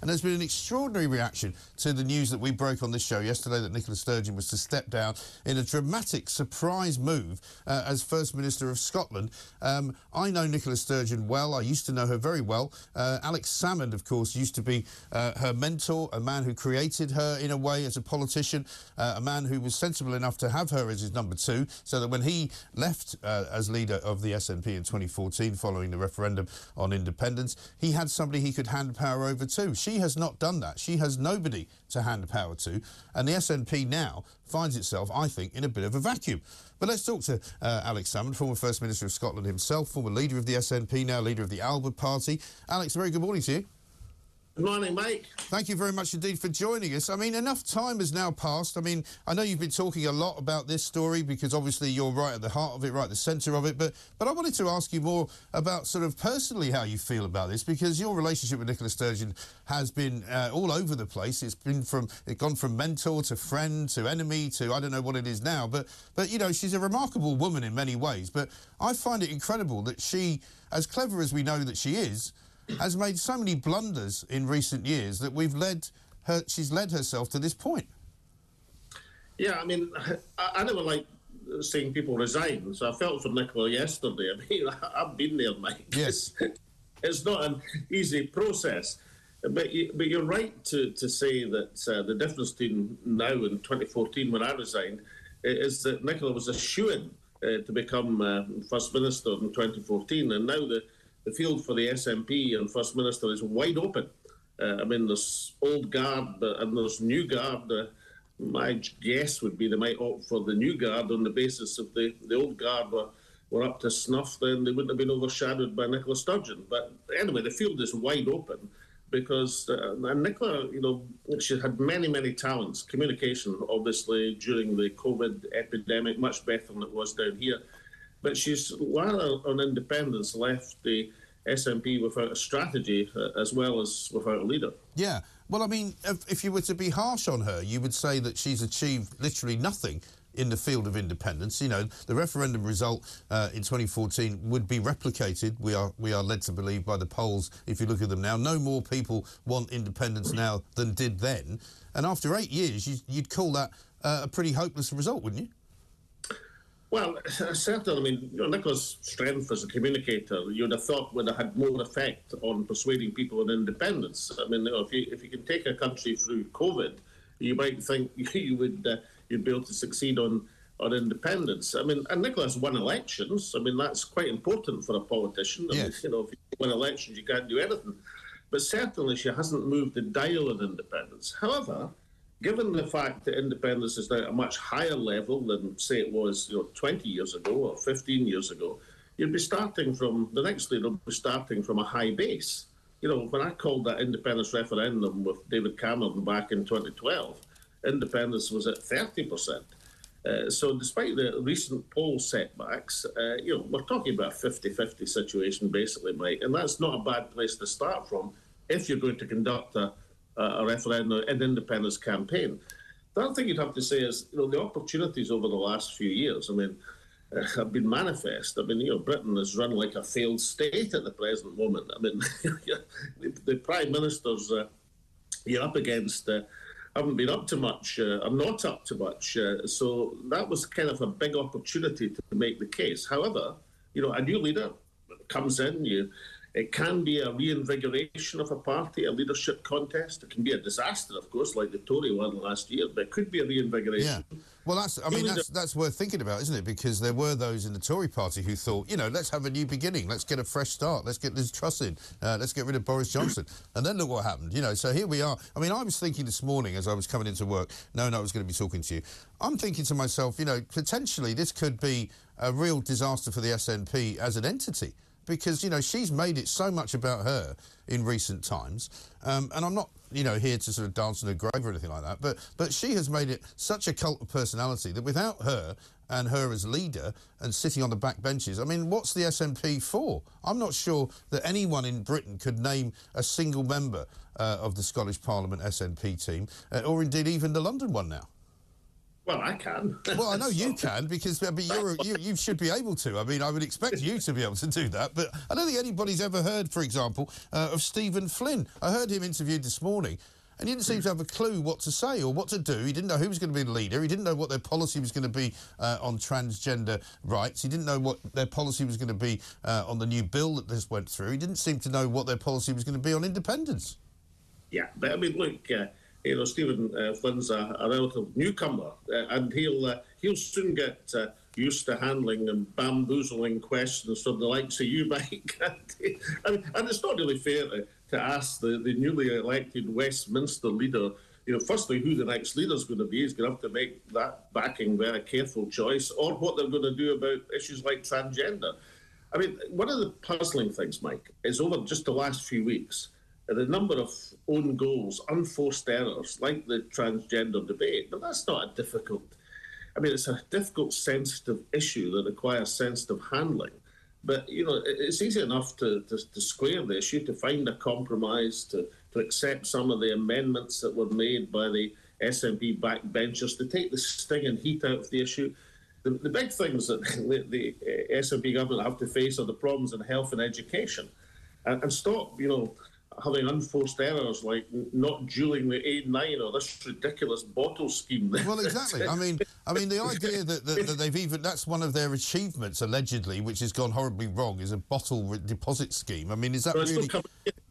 And there's been an extraordinary reaction to the news that we broke on this show yesterday that Nicola Sturgeon was to step down in a dramatic surprise move uh, as First Minister of Scotland. Um, I know Nicola Sturgeon well. I used to know her very well. Uh, Alex Salmond, of course, used to be uh, her mentor, a man who created her in a way as a politician, uh, a man who was sensible enough to have her as his number two, so that when he left uh, as leader of the SNP in 2014 following the referendum on independence, he had somebody he could hand power over to. She has not done that. She has nobody to hand power to, and the SNP now finds itself, I think, in a bit of a vacuum. But let's talk to uh, Alex Salmond, former First Minister of Scotland himself, former leader of the SNP, now leader of the Alba Party. Alex, very good morning to you. Good morning, Mike. Thank you very much indeed for joining us. I mean, enough time has now passed. I mean, I know you've been talking a lot about this story because obviously you're right at the heart of it, right at the centre of it. But but I wanted to ask you more about sort of personally how you feel about this because your relationship with Nicola Sturgeon has been uh, all over the place. It's been from it gone from mentor to friend to enemy to I don't know what it is now. But but you know, she's a remarkable woman in many ways. But I find it incredible that she, as clever as we know that she is has made so many blunders in recent years that we've led her. She's led herself to this point. Yeah, I mean, I, I never like seeing people resign, so I felt for Nicola yesterday. I mean, I've been there, Mike. Yes, it's, it's not an easy process. But, you, but you're right to, to say that uh, the difference between now and 2014, when I resigned, is that Nicola was a shoo in uh, to become uh, First Minister in 2014, and now the the field for the SNP and First Minister is wide open. Uh, I mean, there's old guard and there's new guard. Uh, my guess would be they might opt for the new guard on the basis of the, the old guard were, were up to snuff, then they wouldn't have been overshadowed by Nicola Sturgeon. But anyway, the field is wide open because uh, and Nicola, you know, she had many, many talents. Communication, obviously, during the COVID epidemic, much better than it was down here. But she's, while on independence, left the SNP without a strategy uh, as well as without a leader. Yeah. Well, I mean, if, if, you were to be harsh on her, you would say that she's achieved literally nothing in the field of independence. You know, the referendum result uh, in 2014 would be replicated. We are we are led to believe by the polls. If you look at them now, no more people want independence now than did then. And after eight years, you, would call that uh, a pretty hopeless result, wouldn't you? Well, certainly. I mean, you know, Nicola's strength as a communicator, you'd have thought would have had more effect on persuading people on independence. I mean, you know, if you if you can take a country through COVID, you might think you would uh, you'd be able to succeed on on independence. I mean, and Nicola's won elections. I mean, that's quite important for a politician. I yes. mean, you know, if you win elections, you can't do anything. But certainly, she hasn't moved the dial on independence. However given the fact that independence is now at a much higher level than, say, it was you know, 20 years ago or 15 years ago, you'd be starting from, the next leader would be starting from a high base. You know, when I called that independence referendum with David Cameron back in 2012, independence was at 30%. Uh, so, despite the recent poll setbacks, uh, you know, we're talking about a 50 50 situation, basically, Mike, and that's not a bad place to start from if you're going to conduct a a referendum, an independence campaign. The other thing you'd have to say is, you know, the opportunities over the last few years, I mean, uh, have been manifest. I mean, you know, Britain is run like a failed state at the present moment. I mean, the, the, prime ministers uh, you're up against uh, haven't been up to much, uh, are not up to much. Uh, so that was kind of a big opportunity to make the case. However, you know, a new leader comes in, you it can be a reinvigoration of a party, a leadership contest. It can be a disaster, of course, like the Tory one last year, but it could be a reinvigoration. Yeah. Well, that's, I mean, that's, that's worth thinking about, isn't it? Because there were those in the Tory party who thought, you know, let's have a new beginning. Let's get a fresh start. Let's get Liz Truss in. Uh, let's get rid of Boris Johnson. and then look what happened, you know. So here we are. I mean, I was thinking this morning as I was coming into work, knowing I was going to be talking to you, I'm thinking to myself, you know, potentially this could be a real disaster for the SNP as an entity because you know she's made it so much about her in recent times, um, and I'm not you know here to sort of dance in her grave or anything like that, but but she has made it such a cult of personality that without her and her as leader and sitting on the back benches, I mean, what's the SNP for? I'm not sure that anyone in Britain could name a single member uh, of the Scottish Parliament SNP team, uh, or indeed even the London one now. Well, I can. Well, I know you can because I mean, you're, you, you should be able to. I mean, I would expect you to be able to do that. But I don't think anybody's ever heard, for example, uh, of Stephen Flynn. I heard him interviewed this morning. And he didn't seem to have a clue what to say or what to do. He didn't know who was going to be the leader. He didn't know what their policy was going to be uh, on transgender rights. He didn't know what their policy was going to be uh, on the new bill that this went through. He didn't seem to know what their policy was going to be on independence. Yeah, but I mean, look, uh, you know, Stephen uh, Flynn's a, a, relative newcomer, uh, and he'll uh, he'll soon get uh, used to handling and bamboozling questions from the likes of you, Mike. and, and it's not really fair to, to ask the, the newly elected Westminster leader. You know, firstly, who the next leader is going to be. He's going to have to make that backing very careful choice, or what they're going to do about issues like transgender. I mean, one of the puzzling things, Mike, is over just the last few weeks the number of own goals, unforced errors, like the transgender debate. But that's not a difficult. I mean, it's a difficult, sensitive issue that requires sensitive handling. But you know, it's easy enough to, to, to square the issue, to find a compromise, to, to accept some of the amendments that were made by the SNP backbenchers, to take the sting and heat out of the issue. The, the big things that the, the uh, SNP government have to face are the problems in health and education, and, and stop, you know, having unforced errors like not dualling the A9 or this ridiculous bottle scheme. Well, exactly. I mean, I mean, the idea that, that, that, they've even that's one of their achievements allegedly, which has gone horribly wrong, is a bottle deposit scheme. I mean, is that well, really?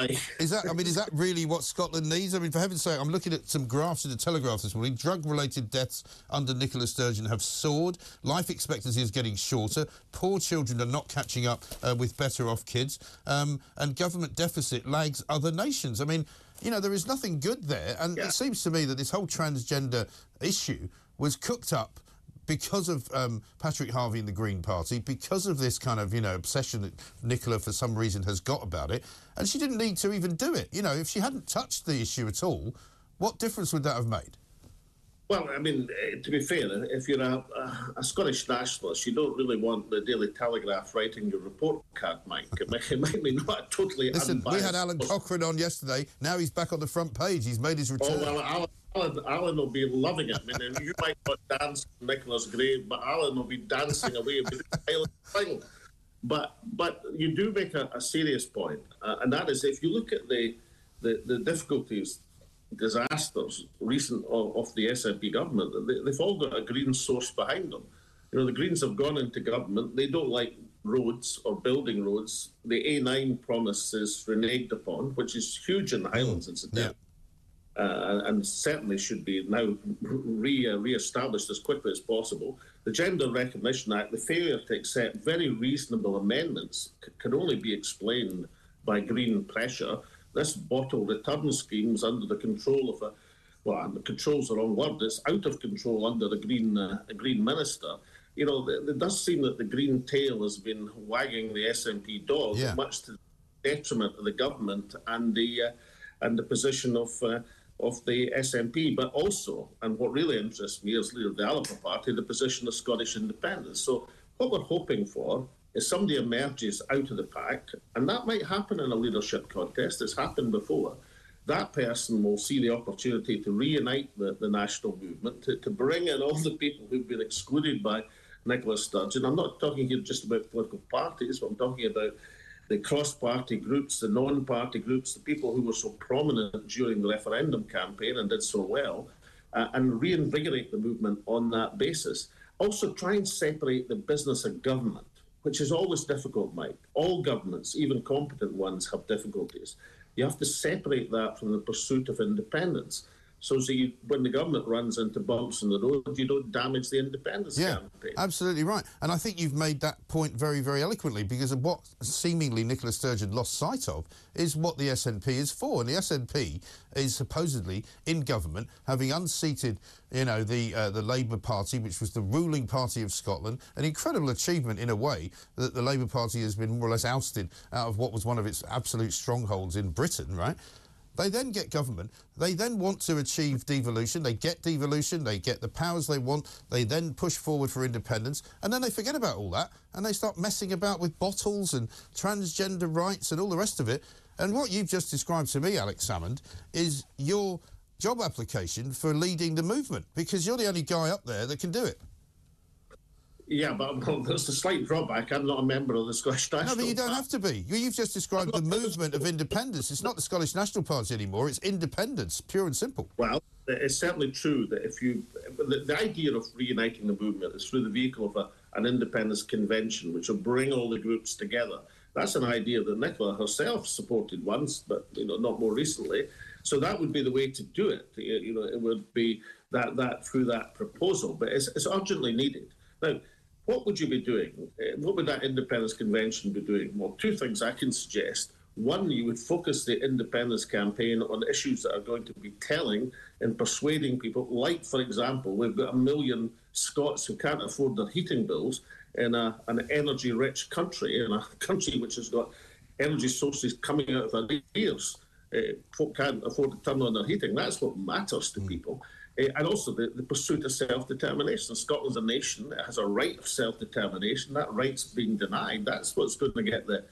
is that? I mean, is that really what Scotland needs? I mean, for heaven's sake, I'm looking at some graphs in the Telegraph this morning. Drug-related deaths under Nicola Sturgeon have soared. Life expectancy is getting shorter. Poor children are not catching up uh, with better-off kids, um, and government deficit lags other nations. I mean, you know, there is nothing good there. And yeah. it seems to me that this whole transgender issue was cooked up because of um, Patrick Harvie and the Green Party, because of this kind of, you know, obsession that Nicola, for some reason, has got about it. And she didn't need to even do it. You know, if she hadn't touched the issue at all, what difference would that have made? Well, I mean, eh, to be fair, if you're a, a, Scottish nationalist, you don't really want the Daily Telegraph writing your report card, Mike. It might, it might be not totally Listen, unbiased. we had Alan Cochrane on yesterday. Now he's back on the front page. He's made his return. Oh, well, Alan, Alan, Alan will be loving it. I mean, you might not dance Nicola's grave, but Alan will be dancing away with the thing. But but you do make a, a serious point, uh, and that is if you look at the the, the difficulties disasters recent of, of the SNP government, they, have all got a Green source behind them. You know, the Greens have gone into government. They don't like roads or building roads. The A9 promise is reneged upon, which is huge in the Highlands, incidentally. Yeah. Uh, and certainly should be now re, uh, re-established as quickly as possible. The Gender Recognition Act, the failure to accept very reasonable amendments, c- can only be explained by Green pressure this bottle return scheme is under the control of a, well, the control's the wrong word, it's out of control under the Green, uh, Green Minister. You know, it, it, does seem that the green tail has been wagging the SNP dog, yeah. much to the detriment of the government and the, uh, and the position of, uh, of the SNP, but also, and what really interests me as leader of the Alba Party, the position of Scottish independence. So, what we're hoping for is somebody emerges out of the pack, and that might happen in a leadership contest, it's happened before, that person will see the opportunity to reunite the, the national movement, to, to bring in all the people who've been excluded by Nicola Sturgeon. I'm not talking here just about political parties, but I'm talking about the cross party groups, the non party groups, the people who were so prominent during the referendum campaign and did so well, uh, and reinvigorate the movement on that basis. Also, try and separate the business of government which is always difficult, Mike. All governments, even competent ones, have difficulties. You have to separate that from the pursuit of independence. So, so you, when the government runs into bumps in the road, you don't damage the independence yeah, campaign. Absolutely right. And I think you've made that point very, very eloquently because of what seemingly Nicola Sturgeon lost sight of is what the SNP is for. And the SNP is supposedly in government, having unseated, you know, the uh, the Labour Party, which was the ruling party of Scotland, an incredible achievement in a way that the Labour Party has been more or less ousted out of what was one of its absolute strongholds in Britain, right? They then get government. They then want to achieve devolution. They get devolution. They get the powers they want. They then push forward for independence. And then they forget about all that and they start messing about with bottles and transgender rights and all the rest of it. And what you've just described to me, Alex Salmond, is your job application for leading the movement because you're the only guy up there that can do it. Yeah, but well, there's a slight drawback. I'm not a member of the Scottish National. Party. No, but you don't have to be. You've just described the movement of independence. It's not the Scottish National Party anymore. It's independence, pure and simple. Well, it's certainly true that if you, the, the idea of reuniting the movement is through the vehicle of a, an independence convention, which will bring all the groups together. That's an idea that Nicola herself supported once, but you know not more recently. So that would be the way to do it. You know, it would be that that through that proposal, but it's, it's urgently needed now what would you be doing? Uh, what would that independence convention be doing? Well, two things I can suggest. One, you would focus the independence campaign on issues that are going to be telling and persuading people. Like, for example, we've got a million Scots who can't afford their heating bills in a, an energy rich country, in a country which has got energy sources coming out of their ears. Uh, folk can't afford to turn on their heating. That's what matters to mm. people. Uh, and also the, the pursuit of self-determination. Scotland's a nation that has a right of self-determination. That right's being denied. That's what's going to get the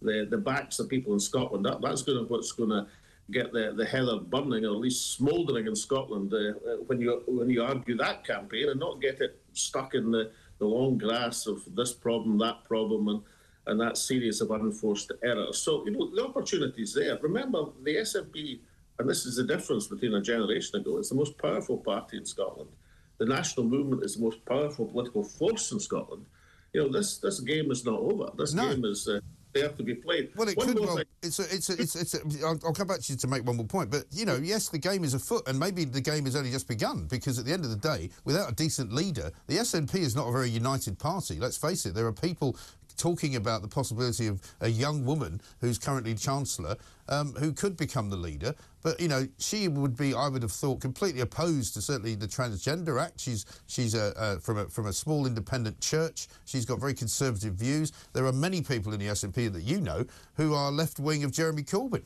the, the backs of people in Scotland up. That's going to what's going to get the, the heather burning or at least smouldering in Scotland uh, when you when you argue that campaign and not get it stuck in the, the long grass of this problem, that problem, and and that series of unforced errors. So you know the opportunities there. Remember the SNP and this is the difference between a generation ago. It's the most powerful party in Scotland. The national movement is the most powerful political force in Scotland. You know, this this game is not over. This no. game is. Uh, there to be played. Well, it one could. Well, it's a, it's a, it's, it's a, I'll, I'll come back to you to make one more point. But you know, yes, the game is afoot, and maybe the game has only just begun. Because at the end of the day, without a decent leader, the SNP is not a very united party. Let's face it. There are people talking about the possibility of a young woman who's currently chancellor um, who could become the leader. But you know, she would be, I would have thought, completely opposed to certainly the Transgender Act. She's she's a, from a from a small independent church. She's got very conservative views. There are many people in the SNP that you know who are left wing of Jeremy Corbyn.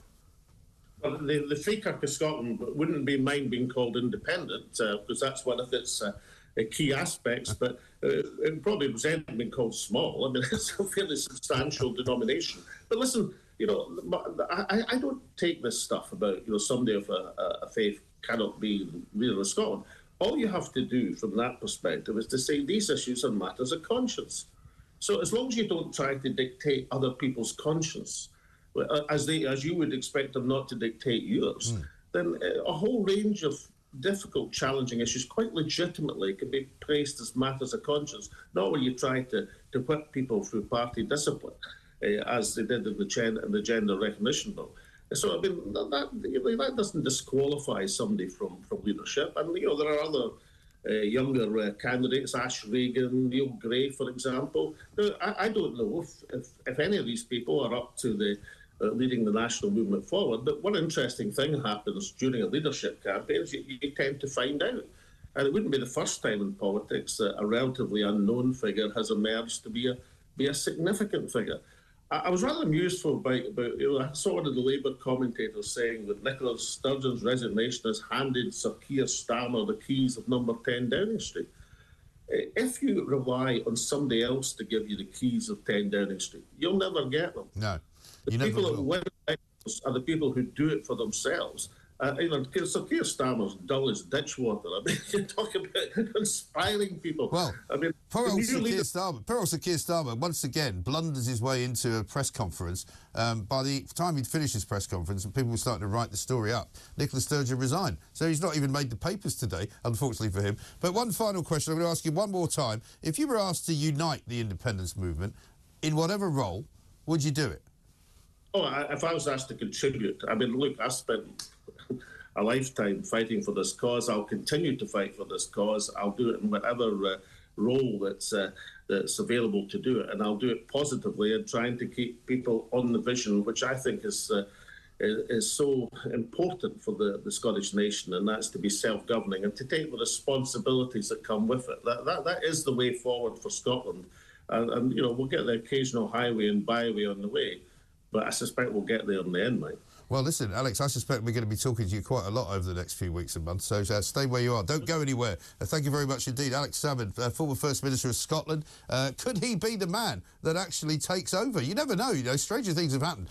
Well, the, the Free Kirk of Scotland wouldn't be mind being called independent because uh, that's one of its uh, key aspects, but uh, it probably was been called small. I mean, it's a fairly substantial denomination. But listen, you know, I, I don't take this stuff about, you know, somebody of a, a faith cannot be leader of Scotland. All you have to do from that perspective is to say these issues are matters of conscience. So as long as you don't try to dictate other people's conscience, uh, as they as you would expect them not to dictate yours, mm. then uh, a whole range of difficult, challenging issues quite legitimately can be placed as matters of conscience, not when you try to, to whip people through party discipline, uh, as they did in the, gen- in the gender recognition bill. So I mean that you know, that doesn't disqualify somebody from, from leadership, and you know there are other uh, younger uh, candidates, Ash Regan, Neil Gray, for example. I, I don't know if, if, if any of these people are up to the uh, leading the national movement forward. But one interesting thing happens during a leadership campaign is you, you tend to find out. And it wouldn't be the first time in politics that a relatively unknown figure has emerged to be a be a significant figure. I, I was rather amused for about, about you know, I saw one of the Labour commentators saying that Nicola Sturgeon's resignation has handed Sir Keir Starmer the keys of number 10 Downing Street. If you rely on somebody else to give you the keys of 10 Downing Street, you'll never get them. No. The you people that win are the people who do it for themselves. Uh, you know, so Keir Starmer's dull as ditch water. I mean, you talk about inspiring people. Well, I mean, poor old Sir Keir Starmer, poor old Sir Keir Starmer once again blunders his way into a press conference. Um, by the time he'd finished his press conference and people were starting to write the story up, Nicola Sturgeon resigned. So he's not even made the papers today, unfortunately for him. But one final question I'm going to ask you one more time. If you were asked to unite the independence movement in whatever role, would you do it? Oh, if I was asked to contribute, I mean, look, I spent a lifetime fighting for this cause. I'll continue to fight for this cause. I'll do it in whatever uh, role that's uh, that's available to do it, and I'll do it positively and trying to keep people on the vision, which I think is. Uh, is so important for the, the Scottish nation, and that's to be self-governing and to take the responsibilities that come with it. That that, that is the way forward for Scotland, and, and you know we'll get the occasional highway and byway on the way, but I suspect we'll get there in the end, mate. Well, listen, Alex, I suspect we're going to be talking to you quite a lot over the next few weeks and months, so uh, stay where you are. Don't go anywhere. Uh, thank you very much indeed. Alex Salmond, uh, former First Minister of Scotland. Uh, could he be the man that actually takes over? You never know, you know, stranger things have happened.